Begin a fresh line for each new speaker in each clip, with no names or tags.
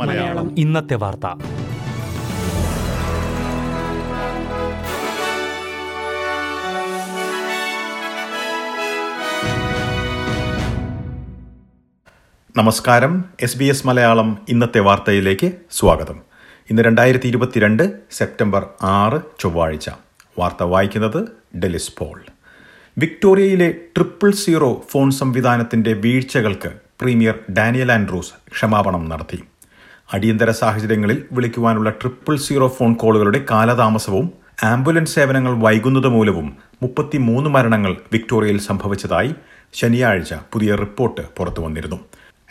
മലയാളം.
ഇന്നത്തെ വാർത്ത.
നമസ്കാരം. എസ് ബി എസ് മലയാളം ഇന്നത്തെ വാർത്തയിലേക്ക് സ്വാഗതം. ഇന്ന് രണ്ടായിരത്തി ഇരുപത്തിരണ്ട് സെപ്റ്റംബർ ആറ് ചൊവ്വാഴ്ച. വാർത്ത വായിക്കുന്നത് ഡെലിസ് പോൾ. വിക്ടോറിയയിലെ ട്രിപ്പിൾ സീറോ ഫോൺ സംവിധാനത്തിന്റെ വീഴ്ചകൾക്ക് പ്രീമിയർ ഡാനിയൽ ആൻഡ്രൂസ് ക്ഷമാപണം നടത്തി. അടിയന്തര സാഹചര്യങ്ങളിൽ വിളിക്കുവാനുള്ള ട്രിപ്പിൾ സീറോ ഫോൺ കോളുകളുടെ കാലതാമസവും ആംബുലൻസ് സേവനങ്ങൾ വൈകുന്നത് മൂലവും മുപ്പത്തിമൂന്ന് മരണങ്ങൾ വിക്ടോറിയയിൽ സംഭവിച്ചതായി ശനിയാഴ്ച പുതിയ റിപ്പോർട്ട് പുറത്തുവന്നിരുന്നു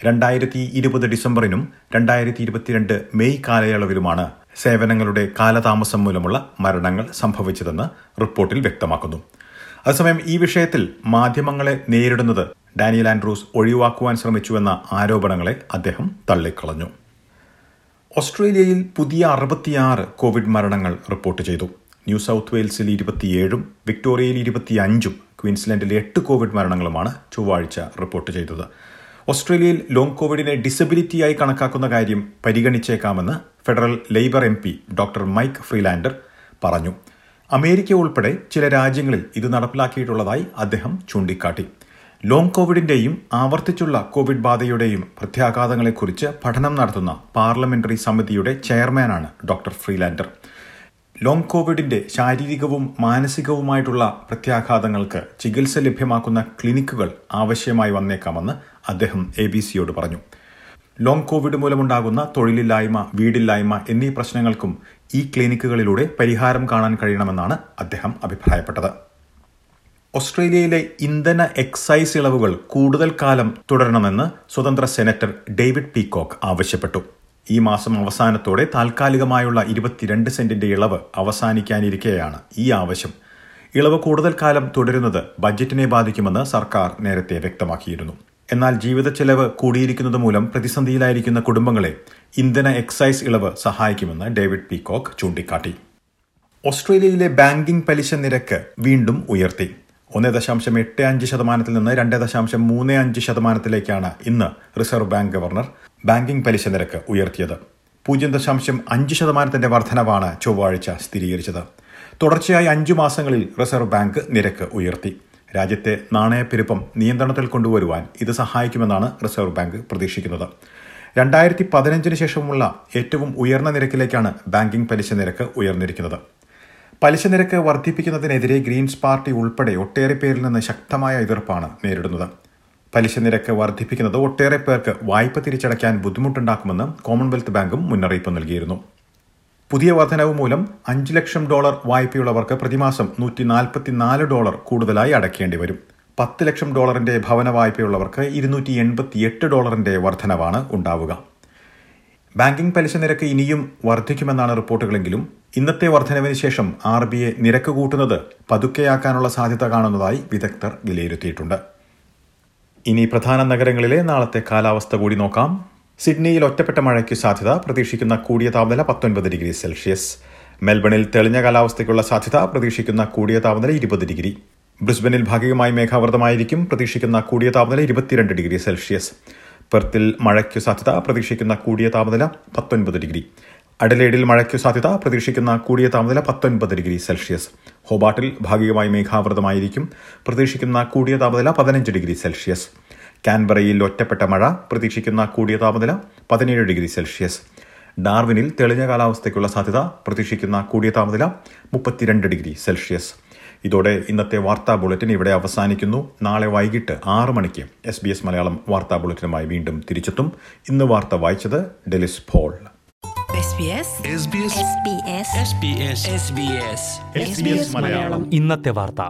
രണ്ടായിരത്തി ഇരുപത് ഡിസംബറിനും രണ്ടായിരത്തി ഇരുപത്തിരണ്ട് മെയ് കാലയളവിലുമാണ് സേവനങ്ങളുടെ കാലതാമസം മൂലമുള്ള മരണങ്ങൾ സംഭവിച്ചതെന്ന് റിപ്പോർട്ടിൽ വ്യക്തമാക്കുന്നു. അതേസമയം ഈ വിഷയത്തിൽ മാധ്യമങ്ങളെ നേരിടുന്നത് ഡാനിയൽ ആൻഡ്രൂസ് ഒഴിവാക്കുവാൻ ശ്രമിച്ചുവെന്ന ആരോപണങ്ങളെ അദ്ദേഹം തള്ളിക്കളഞ്ഞു. ഓസ്ട്രേലിയയിൽ പുതിയ അറുപത്തിയാറ് കോവിഡ് മരണങ്ങൾ റിപ്പോർട്ട് ചെയ്തു. ന്യൂ സൗത്ത് വെയിൽസിൽ ഇരുപത്തിയേഴും വിക്ടോറിയയിൽ ഇരുപത്തിയഞ്ചും ക്വീൻസ്ലൻഡിൽ എട്ട് കോവിഡ് മരണങ്ങളുമാണ് ചൊവ്വാഴ്ച റിപ്പോർട്ട് ചെയ്തത്. ഓസ്ട്രേലിയയിൽ ലോങ് കോവിഡിനെ ഡിസബിലിറ്റിയായി കണക്കാക്കുന്ന കാര്യം പരിഗണിച്ചേക്കാമെന്ന് federal labour M doctor Mike Freelander പറഞ്ഞു. അമേരിക്ക ഉൾപ്പെടെ ചില രാജ്യങ്ങളിൽ ഇത് നടപ്പിലാക്കിയിട്ടുള്ളതായി അദ്ദേഹം ചൂണ്ടിക്കാട്ടി. ലോങ് കോവിഡിന്റെയും ആവർത്തിച്ചുള്ള കോവിഡ് ബാധയുടെയും പ്രത്യാഘാതങ്ങളെക്കുറിച്ച് പഠനം നടത്തുന്ന പാർലമെന്ററി സമിതിയുടെ ചെയർമാനാണ് ഡോക്ടർ ഫ്രീലാൻഡർ. ലോങ് കോവിഡിന്റെ ശാരീരികവും മാനസികവുമായിട്ടുള്ള പ്രത്യാഘാതങ്ങൾക്ക് ചികിത്സ ലഭ്യമാക്കുന്ന ക്ലിനിക്കുകൾ ആവശ്യമായി വന്നേക്കാമെന്ന് അദ്ദേഹം എ ബി സിയോട് പറഞ്ഞു. ലോങ് കോവിഡ് മൂലമുണ്ടാകുന്ന തൊഴിലില്ലായ്മ വീടില്ലായ്മ എന്നീ പ്രശ്നങ്ങൾക്കും ഈ ക്ലിനിക്കുകളിലൂടെ പരിഹാരം കാണാൻ കഴിയണമെന്നാണ് അദ്ദേഹം അഭിപ്രായപ്പെട്ടത്. ഓസ്ട്രേലിയയിലെ ഇന്ധന എക്സൈസ് ഇളവുകൾ കൂടുതൽ കാലം തുടരണമെന്ന് സ്വതന്ത്ര സെനറ്റർ ഡേവിഡ് പീകോക്ക് ആവശ്യപ്പെട്ടു. ഈ മാസം അവസാനത്തോടെ താൽക്കാലികമായുള്ള ഇരുപത്തിരണ്ട് സെന്റിന്റെ ഇളവ് അവസാനിക്കാനിരിക്കെയാണ് ഈ ആവശ്യം. ഇളവ് കൂടുതൽ കാലം തുടരുന്നത് ബജറ്റിനെ ബാധിക്കുമെന്ന് സർക്കാർ നേരത്തെ വ്യക്തമാക്കിയിരുന്നു. എന്നാൽ ജീവിത ചെലവ് കൂടിയിരിക്കുന്നത് മൂലം പ്രതിസന്ധിയിലായിരിക്കുന്ന കുടുംബങ്ങളെ ഇന്ധന എക്സൈസ് ഇളവ് സഹായിക്കുമെന്ന് ഡേവിഡ് പീകോക്ക് ചൂണ്ടിക്കാട്ടി. ഓസ്ട്രേലിയയിലെ ബാങ്കിംഗ് പലിശ നിരക്ക് വീണ്ടും ഉയർത്തി. ഒന്ന് ദശാംശം എട്ട് അഞ്ച് ശതമാനത്തിൽ നിന്ന് രണ്ട് ദശാംശം മൂന്ന് അഞ്ച് ശതമാനത്തിലേക്കാണ് ഇന്ന് റിസർവ് ബാങ്ക് ഗവർണർ ബാങ്കിംഗ് പലിശ നിരക്ക് ഉയർത്തിയത്. പൂജ്യം ദശാംശം അഞ്ച് ശതമാനത്തിന്റെ വർധനവാണ് ചൊവ്വാഴ്ച സ്ഥിരീകരിച്ചത്. തുടർച്ചയായി അഞ്ചു മാസങ്ങളിൽ റിസർവ് ബാങ്ക് നിരക്ക് ഉയർത്തി. രാജ്യത്തെ നാണയപ്പെരുപ്പം നിയന്ത്രണത്തിൽ കൊണ്ടുവരുവാൻ ഇത് സഹായിക്കുമെന്നാണ് റിസർവ് ബാങ്ക് പ്രതീക്ഷിക്കുന്നത്. രണ്ടായിരത്തി പതിനഞ്ചിന് ശേഷമുള്ള ഏറ്റവും ഉയർന്ന നിരക്കിലേക്കാണ് ബാങ്കിംഗ് പലിശ നിരക്ക് ഉയർന്നിരിക്കുന്നത്. പലിശ നിരക്ക് വർദ്ധിപ്പിക്കുന്നതിനെതിരെ ഗ്രീൻസ് പാർട്ടി ഉൾപ്പെടെ ഒട്ടേറെ പേരിൽ നിന്ന് ശക്തമായ എതിർപ്പാണ് നേരിടുന്നത്. പലിശ നിരക്ക് വർദ്ധിപ്പിക്കുന്നത് ഒട്ടേറെ പേർക്ക് വായ്പ തിരിച്ചടയ്ക്കാൻ ബുദ്ധിമുട്ടുണ്ടാക്കുമെന്ന് കോമൺവെൽത്ത് ബാങ്കും മുന്നറിയിപ്പ് നൽകിയിരുന്നു. പുതിയ വർധനവ് മൂലം അഞ്ച് ലക്ഷം ഡോളർ വായ്പയുള്ളവർക്ക് പ്രതിമാസം നൂറ്റി നാൽപ്പത്തിനാല് ഡോളർ കൂടുതലായി അടയ്ക്കേണ്ടി വരും. പത്ത് ലക്ഷം ഡോളറിന്റെ ഭവന വായ്പയുള്ളവർക്ക് ഇരുന്നൂറ്റി എൺപത്തിയെട്ട് ഡോളറിന്റെ വർധനവാണ് ഉണ്ടാവുക. ബാങ്കിംഗ് പലിശ നിരക്ക് ഇനിയും വർദ്ധിക്കുമെന്നാണ് റിപ്പോർട്ടുകളെങ്കിലും ഇന്നത്തെ വർധനവിന് ശേഷം ആർ ബി ഐ നിരക്ക് കൂട്ടുന്നത് പതുക്കെയാക്കാനുള്ള സാധ്യത കാണുന്നതായി വിദഗ്ധർ വിലയിരുത്തിയിട്ടുണ്ട്. ഇനി പ്രധാന നഗരങ്ങളിലെ നാളത്തെ കാലാവസ്ഥ കൂടി നോക്കാം. സിഡ്നിയിൽ ഒറ്റപ്പെട്ട മഴയ്ക്ക് സാധ്യത. പ്രതീക്ഷിക്കുന്ന കൂടിയ താപനില പത്തൊൻപത് ഡിഗ്രി സെൽഷ്യസ്. മെൽബണിൽ തെളിഞ്ഞ കാലാവസ്ഥയ്ക്കുള്ള സാധ്യത. പ്രതീക്ഷിക്കുന്ന കൂടിയ താപനില ഇരുപത് ഡിഗ്രി. ബ്രിസ്ബനിൽ ഭാഗികമായി മേഘാവൃതമായിരിക്കും. പ്രതീക്ഷിക്കുന്ന കൂടിയ താപനില ഇരുപത്തിരണ്ട് ഡിഗ്രി സെൽഷ്യസ്. പെർത്തിൽ മഴയ്ക്ക് സാധ്യത. പ്രതീക്ഷിക്കുന്ന കൂടിയ താപനില പത്തൊൻപത് ഡിഗ്രി. അഡലേഡിൽ മഴയ്ക്ക് സാധ്യത. പ്രതീക്ഷിക്കുന്ന കൂടിയ താപനില പത്തൊൻപത് ഡിഗ്രി സെൽഷ്യസ്. ഹോബാട്ടിൽ ഭാഗികമായി മേഘാവൃതമായിരിക്കും. പ്രതീക്ഷിക്കുന്ന കൂടിയ താപനില പതിനഞ്ച് ഡിഗ്രി സെൽഷ്യസ്. കാൻബറയിൽ ഒറ്റപ്പെട്ട മഴ പ്രതീക്ഷിക്കുന്ന കൂടിയ താപനില പതിനേഴ് ഡിഗ്രി സെൽഷ്യസ്. ഡാർവിനിൽ തെളിഞ്ഞ കാലാവസ്ഥയ്ക്കുള്ള സാധ്യത പ്രതീക്ഷിക്കുന്ന കൂടിയ താപനില മുപ്പത്തിരണ്ട് ഡിഗ്രി സെൽഷ്യസ്. ഇതോടെ ഇന്നത്തെ വാർത്താ ബുള്ളറ്റിൻ ഇവിടെ അവസാനിക്കുന്നു. നാളെ വൈകിട്ട് ആറ് മണിക്ക് എസ് ബി എസ് മലയാളം വാർത്താ ബുള്ളറ്റിനുമായി വീണ്ടും തിരിച്ചെത്തും. ഇന്ന് വാർത്ത വായിച്ചത് ഡെലിസ് ഫോൾ
ഇന്നത്തെ വാർത്ത.